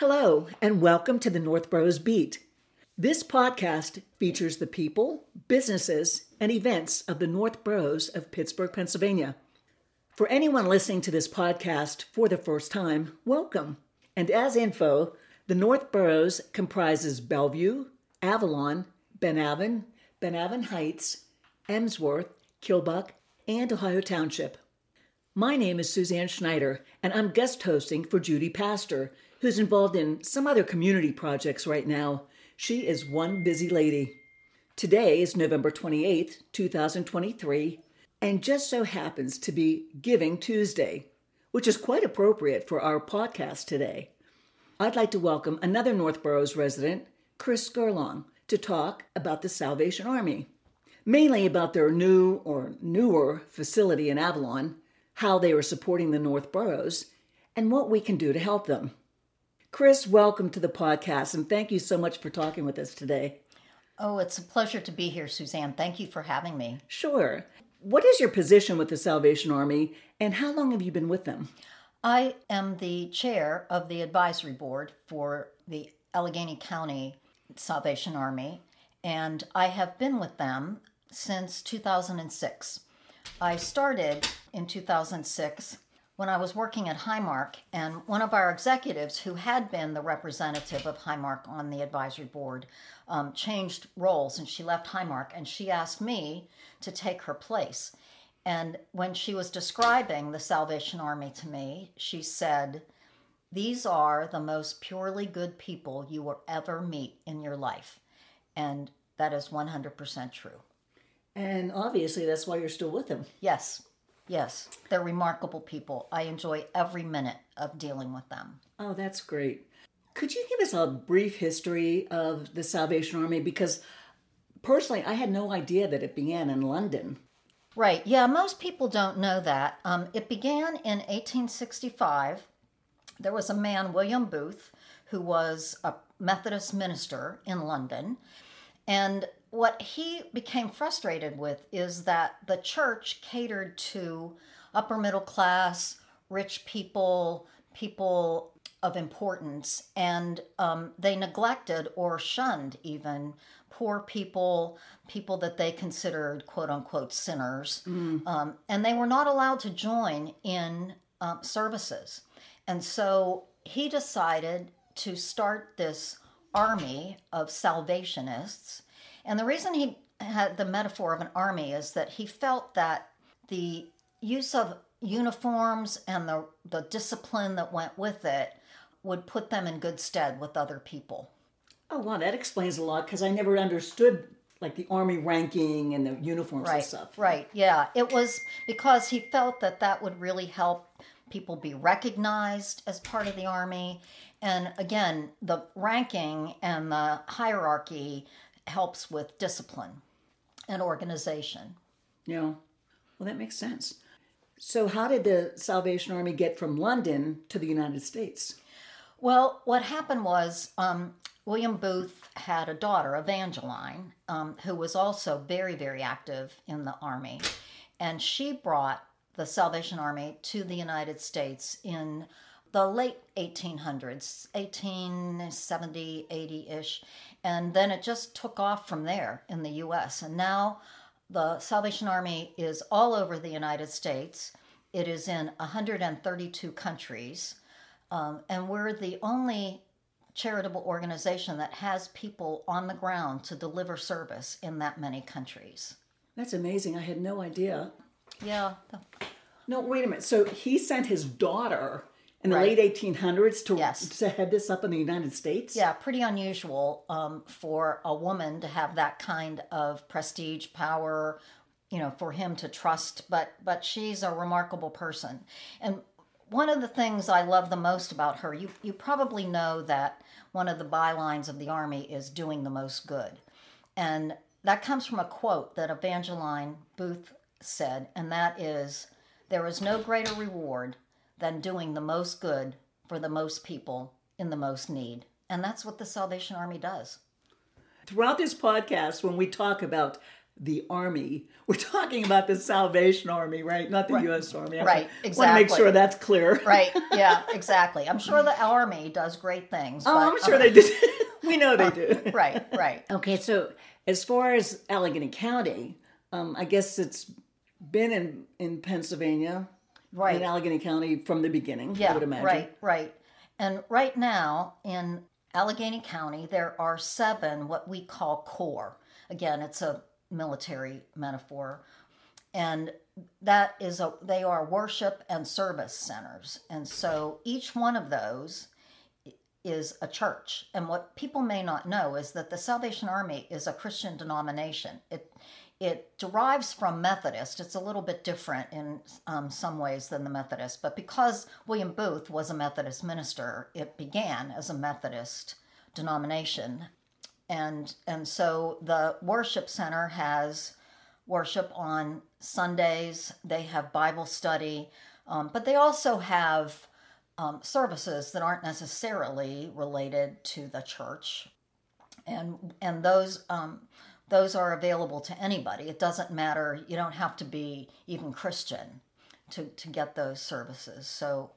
Hello, and welcome to the Northboroughs Beat. This podcast features the people, businesses, and events of the North Boroughs of Pittsburgh, Pennsylvania. For anyone listening to this podcast for the first time, welcome. And as info, the North Boroughs comprises Bellevue, Avalon, Ben Avon, Ben Avon Heights, Emsworth, Kilbuck, and Ohio Township. My name is Susann Schneider, and I'm guest hosting for Judy Pastor, who's involved in some other community projects right now. She is one busy lady. Today is November 28th, 2023, and just so happens to be Giving Tuesday, which is quite appropriate for our podcast today. I'd like to welcome another North Boroughs resident, Chris Skerlong, to talk about the Salvation Army, mainly about their new or newer facility in Avalon, how they are supporting the North Boroughs, and what we can do to help them. Chris, welcome to the podcast and thank you so much for talking with us today. Oh, it's a pleasure to be here, Susann. Thank you for having me. Sure. What is your position with the Salvation Army and how long have you been with them? I am the chair of the advisory board for the Allegheny County Salvation Army, and I have been with them since 2006. I started in 2006 when I was working at Highmark, and one of our executives, who had been the representative of Highmark on the advisory board, um, changed roles and she left Highmark and she asked me to take her place. And when she was describing the Salvation Army to me, she said, These are the most purely good people you will ever meet in your life. And that is 100% true. And obviously, that's why you're still with them. Yes, Yes, they're remarkable people. I enjoy every minute of dealing with them. Oh, that's great. Could you give us a brief history of the Salvation Army? Because personally, I had no idea that it began in London. Right. Yeah, most people don't know that. Um, it began in 1865. There was a man, William Booth, who was a Methodist minister in London. And what he became frustrated with is that the church catered to upper middle class, rich people, people of importance, and um, they neglected or shunned even poor people, people that they considered quote unquote sinners, mm. um, and they were not allowed to join in um, services. And so he decided to start this army of salvationists and the reason he had the metaphor of an army is that he felt that the use of uniforms and the, the discipline that went with it would put them in good stead with other people. Oh, wow, that explains a lot because I never understood like the army ranking and the uniforms right, and stuff. Right, yeah. It was because he felt that that would really help people be recognized as part of the army. And again, the ranking and the hierarchy helps with discipline and organization. Yeah. Well, that makes sense. So, how did the Salvation Army get from London to the United States? Well, what happened was um, William Booth had a daughter, Evangeline, um, who was also very, very active in the Army. And she brought the Salvation Army to the United States in the late 1800s, 1870, 80 ish. And then it just took off from there in the US. And now the Salvation Army is all over the United States. It is in 132 countries. Um, and we're the only charitable organization that has people on the ground to deliver service in that many countries. That's amazing. I had no idea. Yeah. No, wait a minute. So he sent his daughter in the right. late 1800s to, yes. to head this up in the United States? Yeah, pretty unusual um, for a woman to have that kind of prestige, power, you know, for him to trust. But but she's a remarkable person, and one of the things I love the most about her, you you probably know that one of the bylines of the army is doing the most good, and that comes from a quote that Evangeline Booth said, and that is, "There is no greater reward." Than doing the most good for the most people in the most need. And that's what the Salvation Army does. Throughout this podcast, when we talk about the Army. We're talking about the Salvation Army, right? Not the Right. U.S. Army. I Right, Want to make sure that's clear. Right. Yeah. Exactly. I'm sure the army does great things. Oh, but, I'm sure uh, they do. we know they do. Right. Right. Okay, so as far as Allegheny County, um, I guess it's been in, in Pennsylvania, Right. in Allegheny County from the beginning, I Yeah, would imagine. right, right. And right now in Allegheny County, there are seven what we call corps. Again, it's a military metaphor, and that is a they are worship and service centers. And so each one of those is a church. And what people may not know is that the Salvation Army is a Christian denomination. It it derives from Methodist. It's a little bit different in um, some ways than the Methodist, but because William Booth was a Methodist minister, it began as a Methodist denomination, and and so the worship center has worship on Sundays. They have Bible study, um, but they also have um, services that aren't necessarily related to the church, and and those um, those are available to anybody. It doesn't matter. You don't have to be even Christian to to get those services. So.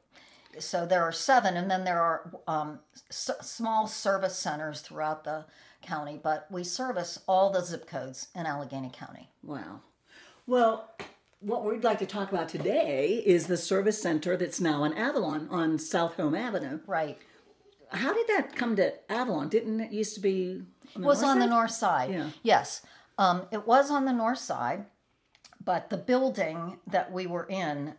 So there are seven, and then there are um, s- small service centers throughout the county, but we service all the zip codes in Allegheny County. Wow. Well, what we'd like to talk about today is the service center that's now in Avalon on South Home Avenue. Right. How did that come to Avalon? Didn't it used to be on the was north on the north side. Yeah. Yes, um, it was on the north side, but the building that we were in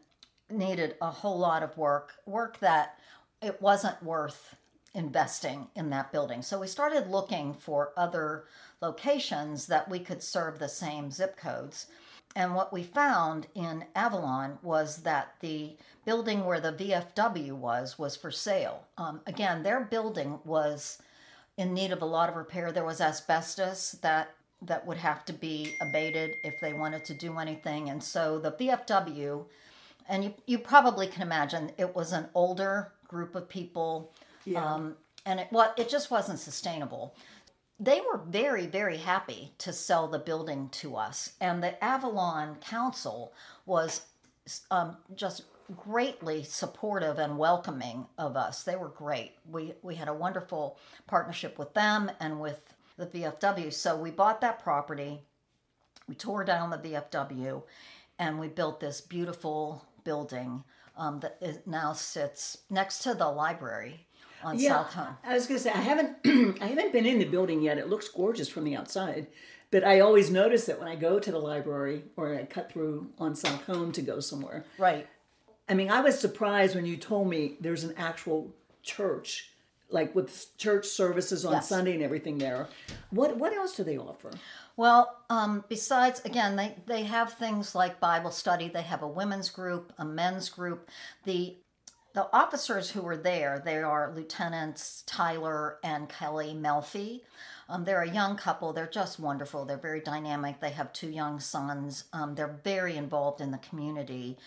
needed a whole lot of work. Work that it wasn't worth investing in that building. So we started looking for other locations that we could serve the same zip codes. And what we found in Avalon was that the building where the VFW was was for sale. Um, again, their building was in need of a lot of repair. There was asbestos that that would have to be abated if they wanted to do anything. And so the VFW, and you, you probably can imagine, it was an older group of people, um, and it what it just wasn't sustainable. They were very very happy to sell the building to us, and the Avalon Council was um, just greatly supportive and welcoming of us. They were great. We we had a wonderful partnership with them and with the VFW. So we bought that property, we tore down the VFW, and we built this beautiful building um, that now sits next to the library on South Home. I was going to say I haven't I haven't been in the building yet. It looks gorgeous from the outside, but I always notice that when I go to the library or I cut through on South Home to go somewhere. Right. I mean, I was surprised when you told me there's an actual church, like with church services on Yes. Sunday and everything there. What what else do they offer? Well, um, besides, again, they, they have things like Bible study. They have a women's group, a men's group. The the officers who were there, they are Lieutenants Tylar and Kelly Melfi. Um, they're a young couple. They're just wonderful. They're very dynamic. They have two young sons. Um, they're very involved in the community.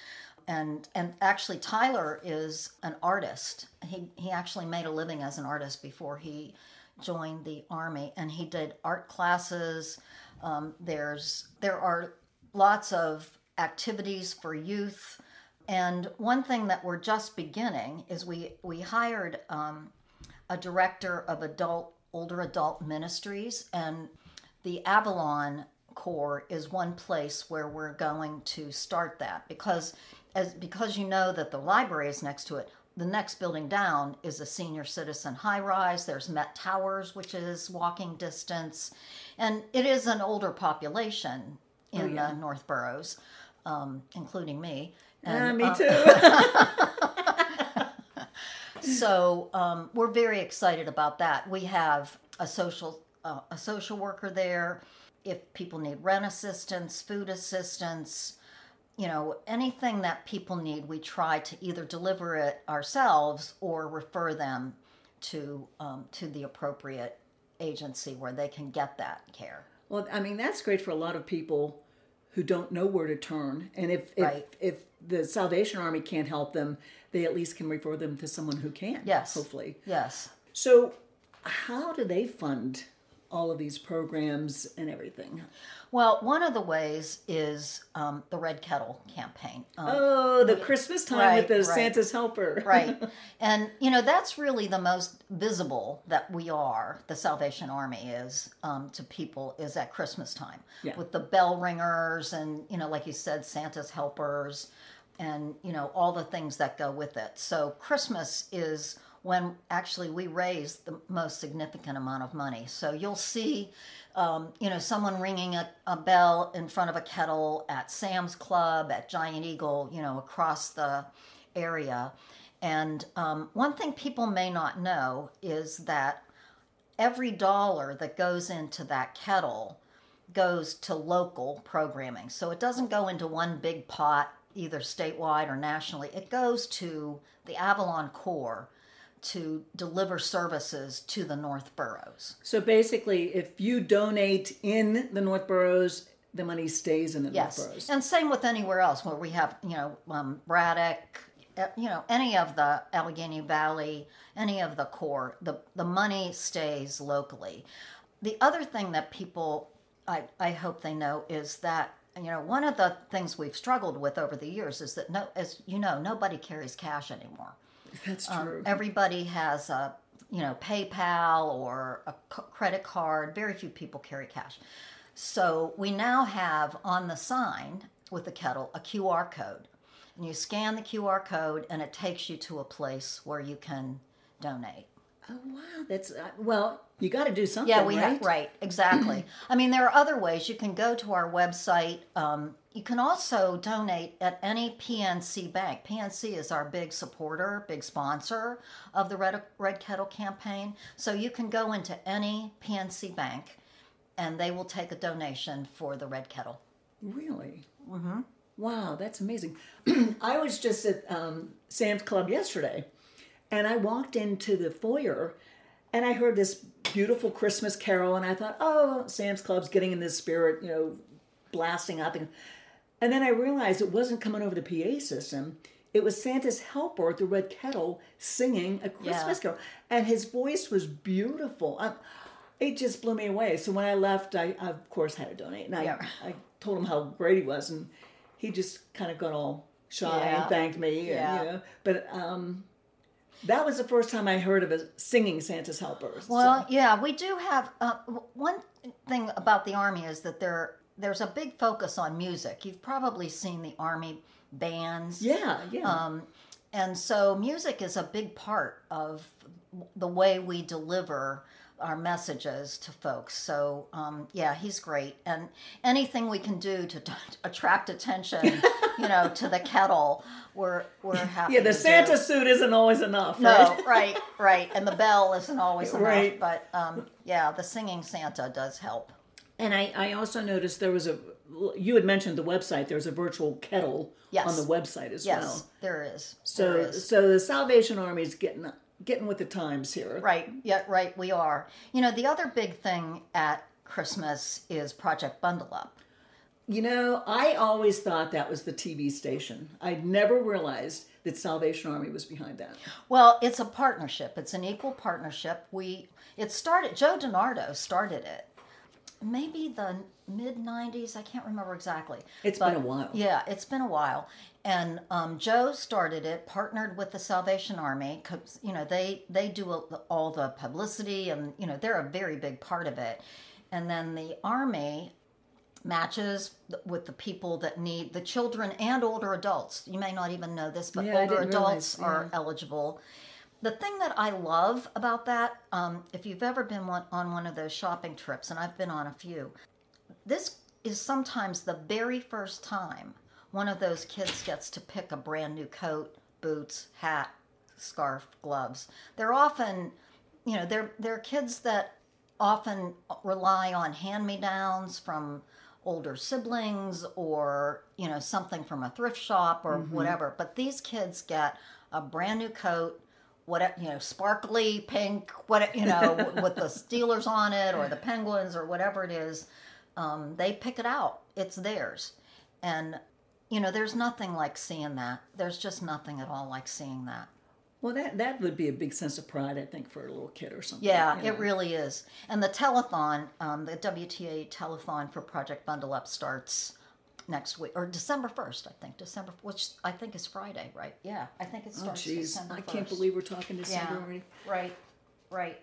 And and actually, Tylar is an artist. He he actually made a living as an artist before he joined the army, and he did art classes. Um, there's there are lots of activities for youth. And one thing that we're just beginning is we we hired um, a director of adult older adult ministries, and the Avalon Corps is one place where we're going to start that because as because you know that the library is next to it. The next building down is a senior citizen high rise. There's Met Towers, which is walking distance, and it is an older population in the North Boroughs, um, including me. And, Ah, me too. so um, we're very excited about that. We have a social uh, a social worker there. If people need rent assistance, food assistance, you know anything that people need, we try to either deliver it ourselves or refer them to um, to the appropriate agency where they can get that care. Well, I mean, that's great for a lot of people who don't know where to turn. And if if, Right. if the Salvation Army can't help them, they at least can refer them to someone who can. Yes. Hopefully. Yes. So, how do they fund all of these programs and everything? Well, one of the ways is um, the Red Kettle campaign. Um, Oh, the Christmas time with the right. Santa's helper. right. And, you know, that's really the most visible that we are, the Salvation Army is um, to people, is at Christmas time. Yeah. With the bell ringers and, you know, like you said, Santa's helpers and, you know, all the things that go with it. So Christmas is when actually we raise the most significant amount of money. So you'll see, um, you know, someone ringing a, a bell in front of a kettle at Sam's Club, at Giant Eagle, you know, across the area. And um, one thing people may not know is that every dollar that goes into that kettle goes to local programming. So it doesn't go into one big pot, either statewide or nationally. It goes to the Avalon Corps to deliver services to the North Boroughs. So basically, if you donate in the North Boroughs, the money stays in the Yes, North Boroughs. and same with anywhere else where we have, you know, um, Braddock, uh, you know, any of the Allegheny Valley, any of the corps, the the money stays locally. The other thing that people, I I hope they know is that you know one of the things we've struggled with over the years is that no, as you know, nobody carries cash anymore That's Um, true. everybody has a you know PayPal or a c- credit card. Very few people carry cash. So we now have on the sign with the kettle a QR code, and you scan the QR code, and it takes you to a place where you can donate. oh, wow. That's, uh, well, you got to do something. Yeah, we right? have right exactly. I mean, there are other ways you can go to our website. Um, you can also donate at any PNC bank. PNC is our big supporter, big sponsor of the Red, Red Kettle campaign. So you can go into any PNC bank, and they will take a donation for the Red Kettle. Really? Mm-hmm. Wow, that's amazing. I was just at um, Sam's Club yesterday, and I walked into the foyer, and I heard this beautiful Christmas carol, and I thought, oh, Sam's Club's getting in this spirit, you know, blasting out the. And then I realized it wasn't coming over the PA system. It was Santa's helper at the Red Kettle singing a Christmas Yeah. carol, and his voice was beautiful. I, it just blew me away. So when I left, I, I of course had to donate, and I, Yeah. I told him how great he was, and he just kind of got all shy Yeah. and thanked me. Yeah. And, you know, but um, that was the first time I heard of a singing Santa's helpers. Well, So- yeah, we do have uh, one thing about the army is that there there's a big focus on music. You've probably seen the army bands. yeah, yeah. Um, and so music is a big part of the way we deliver our messages to folks. So um, yeah, he's great, and anything we can do to t- attract attention, you know, to the kettle, we're we're happy. yeah, the to do. Santa suit isn't always enough, No, right? right, right, and the bell isn't always enough, Right. but um, yeah, the singing Santa does help. And I, I also noticed there was a, you had mentioned the website, there's a virtual kettle Yes. on the website as Yes, well. there is. So, there is. so the Salvation Army is getting getting with the times here. Right. Yeah, right. We are. You know, the other big thing at Christmas is Project Bundle Up. You know, I always thought that was the TV station. I'd never realized that Salvation Army was behind that. Well, it's a partnership. It's an equal partnership. We it started. Joe DiNardo started it. Maybe the mid '90s. I can't remember exactly. It's been a while. Yeah, it's been a while. And um, Joe started it, partnered with the Salvation Army. 'cause, you know, they they do a- all the publicity, and you know, they're a very big part of it. And then the Army matches with the people that need the children and older adults. You may not even know this, but Yeah, I older didn't adults realize, are eligible. The thing that I love about that, um, if you've ever been on one of those shopping trips, and I've been on a few, this is sometimes the very first time one of those kids gets to pick a brand new coat, boots, hat, scarf, gloves. They're often, you know, they're they're kids that often rely on hand-me-downs from older siblings or you know something from a thrift shop or whatever but these kids get a brand new coat what you know sparkly pink what you know with the steelers on it or the penguins or whatever it is um, they pick it out it's theirs and you know there's nothing like seeing that there's just nothing at all like seeing that Well, that that would be a big sense of pride, I think, for a little kid or something. Yeah, you it really is. And the telethon, um, the WTAE telethon for Project Bundle Up starts next week or December first, I think. December, which I think is Friday, right? Yeah, I think it starts. Oh, starts jeez, December. I can't 1st. believe we're talking December Yeah, already. right, right.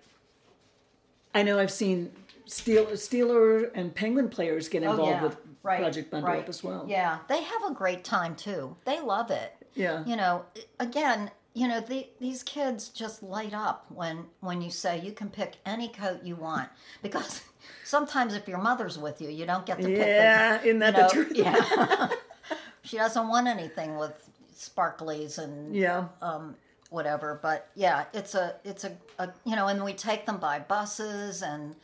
I know I've seen Steel, Steeler and Penguin players get oh, involved oh yeah, with right, Project Bundle right. Up as well. Yeah, they have a great time too. They love it. Yeah. You know, again, you know, the, these kids just light up when when you say you can pick any coat you want because sometimes if your mother's with you, you don't get to pick the Yeah, isn't that you know, the truth? Yeah. she doesn't want anything with sparklies and Yeah. um, whatever. But yeah, it's a it's a, a you know, and we take them by buses, and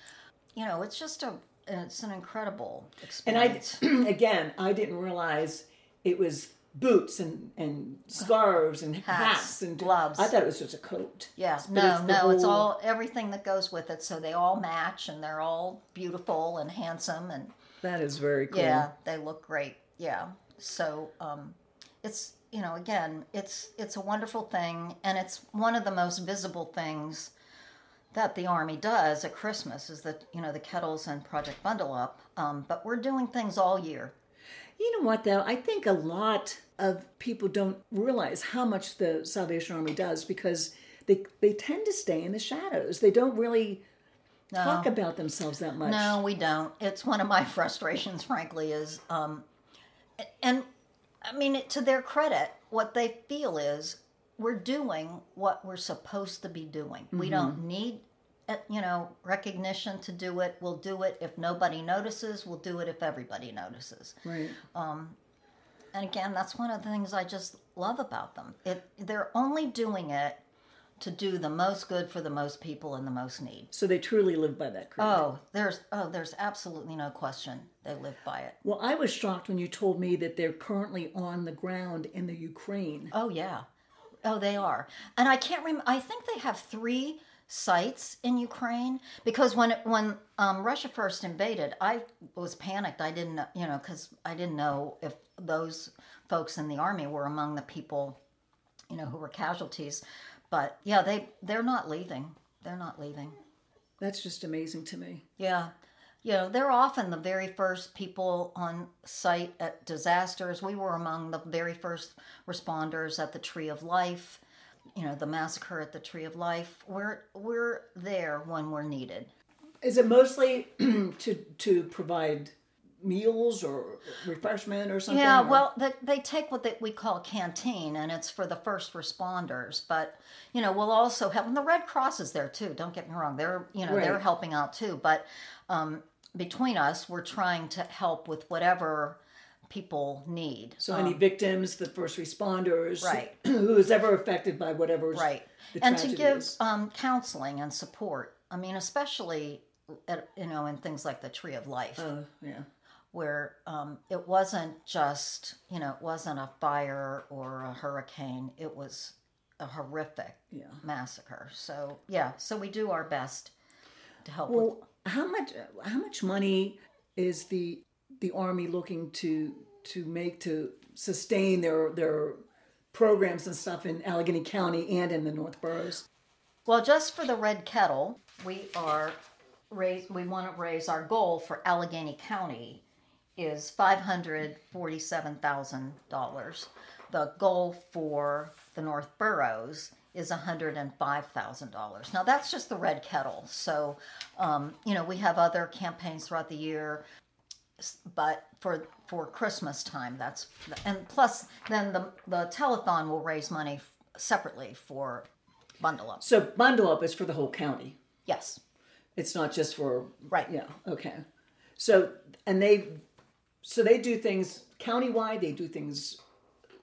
you know, it's just a it's an incredible experience And I, again, I didn't realize it was boots and, and scarves and hats, and gloves. I thought it was just a coat. yeah, no, the no, it's all everything that goes with it. So they all match, and they're all beautiful and handsome, and That is very cool. yeah, they look great. Yeah, so um, it's you know again, it's it's a wonderful thing, and it's one of the most visible things that the army does at Christmas is that you know the kettles and Project Bundle Up. Um, but we're doing things all year. You know what, though? I think a lot of people don't realize how much the Salvation Army does because they they tend to stay in the shadows. They don't really talk about themselves that much. No, we don't. It's one of my frustrations, frankly, is, um, and I mean, to their credit, what they feel is we're doing what we're supposed to be doing. We don't need, Uh, you know, recognition to do it. We'll do it if nobody notices. We'll do it if everybody notices. Right. Um, and again, that's one of the things I just love about them. It, they're only doing it to do the most good for the most people in the most need. So they truly live by that creed. Oh, there's oh, there's absolutely no question they live by it. Well, I was shocked when you told me that they're currently on the ground in the Ukraine. Oh yeah, oh they are, and I can't remember. I think they have three sites in Ukraine because when when um, Russia first invaded, I was panicked. I didn't know, you know, because I didn't know if those folks in the army were among the people, you know, who were casualties. But yeah, they they're not leaving. They're not leaving. That's just amazing to me. Yeah. You know, they're often the very first people on site at disasters. We were among the very first responders at the Tree of Life, you know, the massacre at the Tree of Life. We're we're there when we're needed. Is it mostly to to provide meals or refreshment or something? Yeah, or- well, they, they take what they, we call canteen, and it's for the first responders. But you know, we'll also help. And the Red Cross is there too. Don't get me wrong; they're you know they're helping out too. But um, between us, we're trying to help with whatever people need. So any victims, the first responders, Um, Right. who is ever affected by whatever right and to give um, counseling and support i mean especially at, you know in things like the tree of life Uh, yeah. where um, it wasn't just you know it wasn't a fire or a hurricane it was a horrific Yeah. massacre so yeah so we do our best to help with Well, how much how much money is the the army looking to to make to sustain their their programs and stuff in Allegheny County and in the North Boroughs? Well, just for the red kettle, we are raise, we want to raise our goal for Allegheny County is five hundred forty-seven thousand dollars. The goal for the North Boroughs is hundred and five thousand dollars. Now that's just the red kettle. So, um, you know, we have other campaigns throughout the year, but for for Christmas time, that's and plus then the the telethon will raise money f- separately for bundle up. So bundle up is for the whole county. Yes. It's not just for Right. Yeah. Okay. So and they so they do things countywide. They do things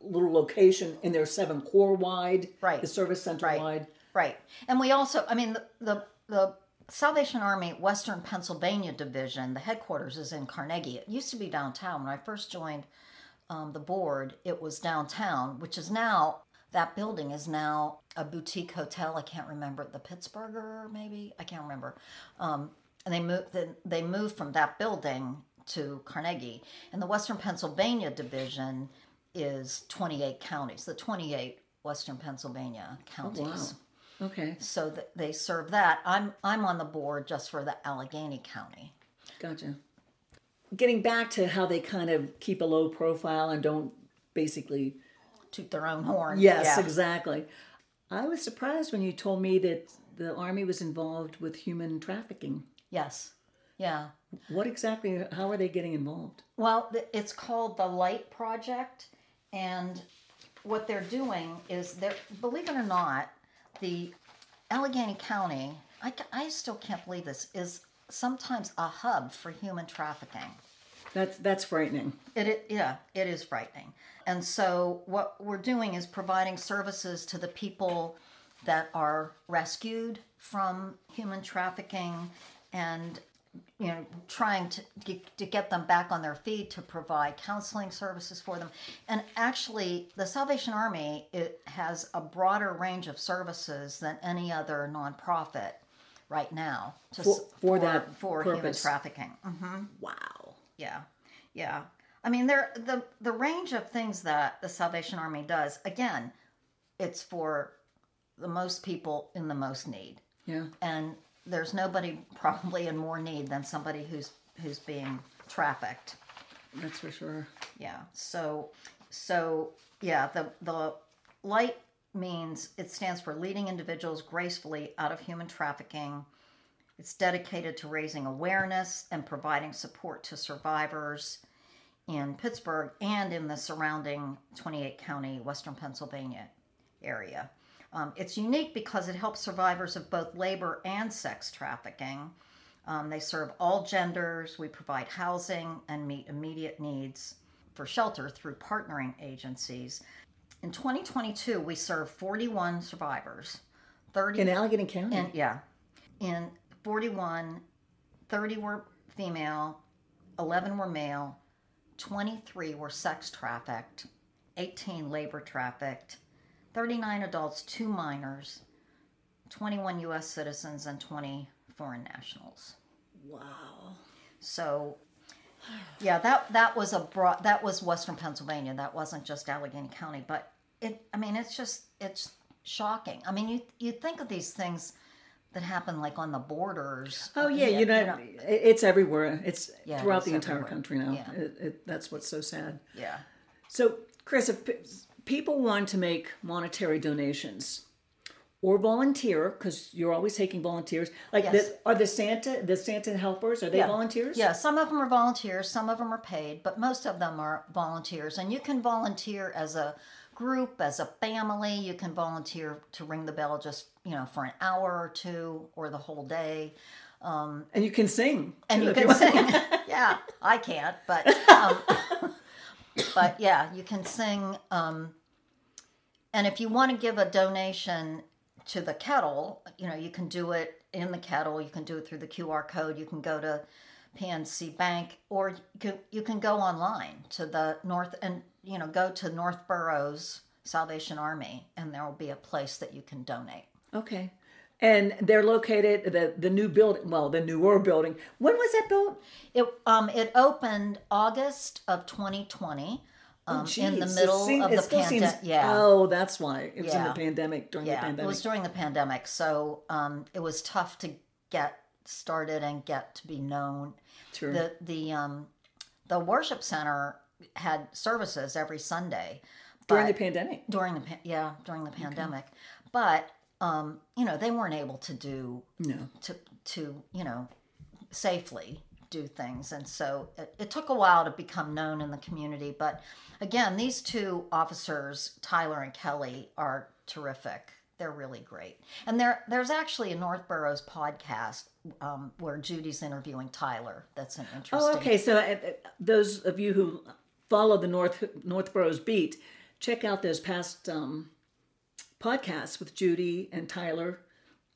little location in their seven corps wide. Right. The service center Right. wide. Right. And we also, I mean, the, the, the Salvation Army Western Pennsylvania Division, the headquarters is in Carnegie. It used to be downtown. When I first joined um, the board, it was downtown, which is now, that building is now a boutique hotel. I can't remember, the Pittsburgher, maybe? I can't remember. Um, and they moved, they, they moved from that building to Carnegie. And the Western Pennsylvania Division is 28 counties. The 28 Western Pennsylvania counties. Wow. Okay. So that they serve that. I'm I'm on the board just for the Allegheny County. Gotcha. Getting back to how they kind of keep a low profile and don't basically. Toot their own horn. Yes, Yeah. exactly. I was surprised when you told me that the Army was involved with human trafficking. Yes. Yeah. What exactly, how are they getting involved? Well, it's called the Light Project, and what they're doing is they're believe it or not, the Allegheny County. I, I still can't believe this is sometimes a hub for human trafficking. That's, that's frightening. It, it yeah, it is frightening. And so what we're doing is providing services to the people that are rescued from human trafficking and you know trying to get, to get them back on their feet to provide counseling services for them and actually the salvation army it has a broader range of services than any other nonprofit right now to For- s- for that for human trafficking Mm-hmm. Wow. yeah, yeah. I mean, there the the range of things that the Salvation Army does. Again, it's for the most people in the most need, Yeah. and there's nobody probably in more need than somebody who's who's being trafficked. That's for sure. Yeah. So, so yeah. The the light means it stands for leading individuals gracefully out of human trafficking. It's dedicated to raising awareness and providing support to survivors in Pittsburgh and in the surrounding 28 county Western Pennsylvania area. Um, it's unique because it helps survivors of both labor and sex trafficking. Um, they serve all genders. We provide housing and meet immediate needs for shelter through partnering agencies. In 2022, we served 41 survivors. 30 In Allegheny County? and yeah, in 41, 30 were female, 11 were male, 23 were sex trafficked, 18 labor trafficked, 39 adults, 2 minors, 21 US citizens, and 20 foreign nationals. wow. So, yeah, that that was a broad. That was Western Pennsylvania. That wasn't just Allegheny County. But it. I mean, it's just it's shocking. I mean, you you think of these things that happen like on the borders. Oh yeah, you know, it's everywhere. It's Yeah, throughout it's the entire everywhere. country now. Yeah. It, it, that's what's so sad. Yeah. So, Chris, if people want to make monetary donations or volunteer, because you're always taking volunteers, like Yes. the, are the Santa the Santa helpers are they Yeah. volunteers? Yeah, some of them are volunteers, some of them are paid, but most of them are volunteers. And you can volunteer as a group, as a family. You can volunteer to ring the bell just, you know, for an hour or two or the whole day. and you can sing. and you can sing. yeah, I can't, but um, but yeah, you can sing. Um, and if you want to give a donation to the kettle, you know, you can do it in the kettle. You can do it through the QR code. You can go to PNC Bank, or you can, you can go online to the North and you know go to North Boroughs Salvation Army, and there will be a place that you can donate. Okay. And they're located the the new building. Well, the newer building. When was that built? It um it opened August of 2020. Um, in the middle of the pandemic, yeah, Oh, that's why it was in the pandemic during the pandemic. it was during the pandemic, so um, it was tough to get started and get to be known. Sure. The the um, the worship center had services every Sunday during the pandemic. during the yeah during the pandemic, but um, you know they weren't able to do No. to to you know safely do things. And so it, it took a while to become known in the community. But again these two officers tylar and kelly are terrific. They're really great. And there there's actually a north boroughs podcast um, where judy's interviewing tylar. That's an interesting Oh, okay. So uh, uh, those of you who follow the North North Boroughs beat, check out those past um, podcasts with Judy and Tylar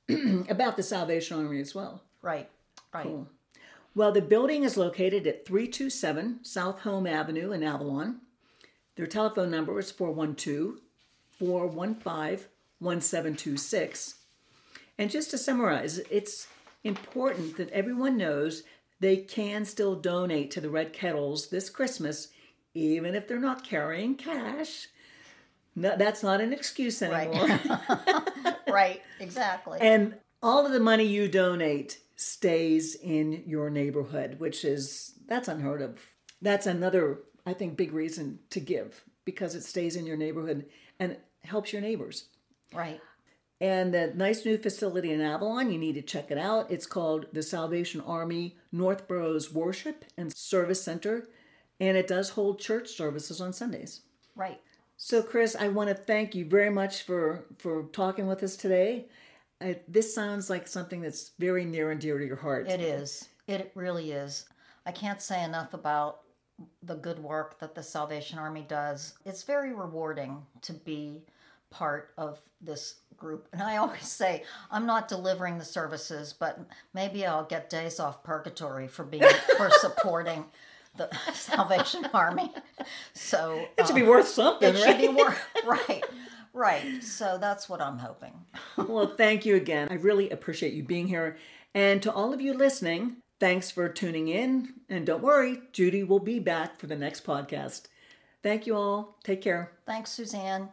about the Salvation Army as well. right right Cool. Well, the building is located at 327 South Home Avenue in Avalon. Their telephone number is 412 415 1726. And just to summarize, it's important that everyone knows they can still donate to the Red Kettles this Christmas, even if they're not carrying cash. No, that's not an excuse anymore. Right. right, exactly. and all of the money you donate stays in your neighborhood, which is that's unheard of. That's another, I think, big reason to give because it stays in your neighborhood and helps your neighbors. right. And the nice new facility in Avalon, you need to check it out. It's called the Salvation Army North Boroughs Worship and Service Center, and it does hold church services on Sundays. Right. So, Chris, I want to thank you very much for for talking with us today. I, this sounds like something that's very near and dear to your heart. It is. It really is. I can't say enough about the good work that the Salvation Army does. It's very rewarding to be part of this group. And I always say, I'm not delivering the services, but maybe I'll get days off purgatory for being for supporting the Salvation Army. So It should be um, worth something, it should be worth right. Right. So that's what I'm hoping. well, thank you again. I really appreciate you being here. And to all of you listening, thanks for tuning in. And don't worry, Judy will be back for the next podcast. Thank you all. Take care. Thanks, Susann.